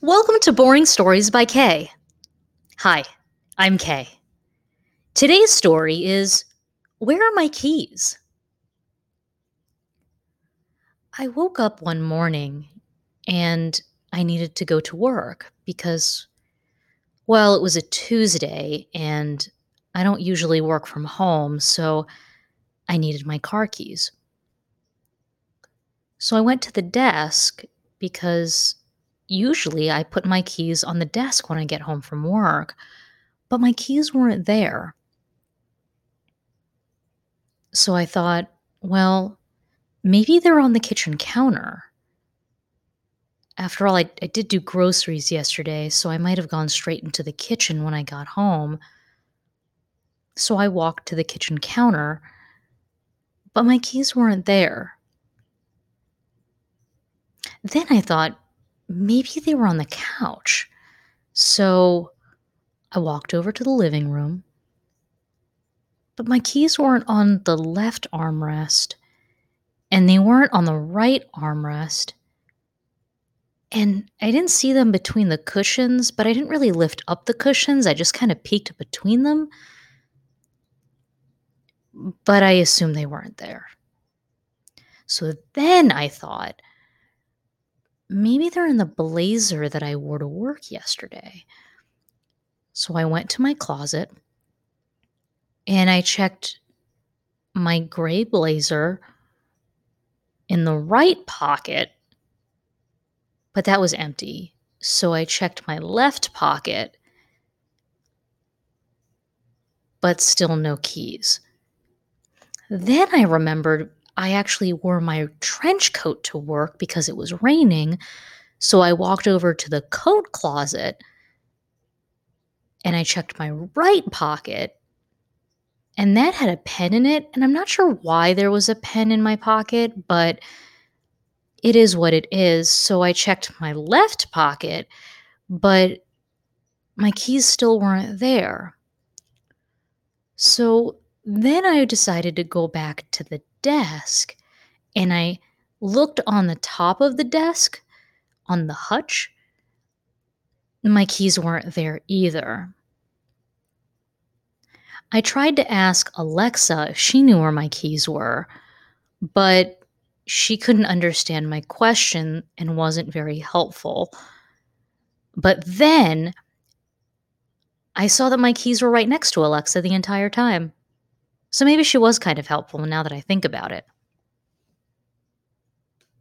Welcome to Boring Stories by Kay. Hi, I'm Kay. Today's story is Where Are My Keys? I woke up one morning and I needed to go to work because, well, it was a Tuesday and I don't usually work from home, so I needed my car keys. So I went to the desk because usually I put my keys on the desk when I get home from work, but my keys weren't there. So I thought, well, maybe they're on the kitchen counter. After all, I, I did do groceries yesterday, so I might have gone straight into the kitchen when I got home. So I walked to the kitchen counter, but my keys weren't there. Then I thought, maybe they were on the couch. So I walked over to the living room, but my keys weren't on the left armrest and they weren't on the right armrest. And I didn't see them between the cushions, but I didn't really lift up the cushions. I just kind of peeked between them. But I assumed they weren't there. So then I thought, maybe they're in the blazer that I wore to work yesterday. So I went to my closet and I checked my gray blazer in the right pocket, but that was empty. So I checked my left pocket, but still no keys. Then I remembered I actually wore my trench coat to work because it was raining. So I walked over to the coat closet and I checked my right pocket, and that had a pen in it. And I'm not sure why there was a pen in my pocket, but it is what it is. So I checked my left pocket, but my keys still weren't there. So then I decided to go back to the desk and I looked on the top of the desk on the hutch. My keys weren't there either. I tried to ask Alexa if she knew where my keys were, but she couldn't understand my question and wasn't very helpful. But then I saw that my keys were right next to Alexa the entire time. So maybe she was kind of helpful now that I think about it.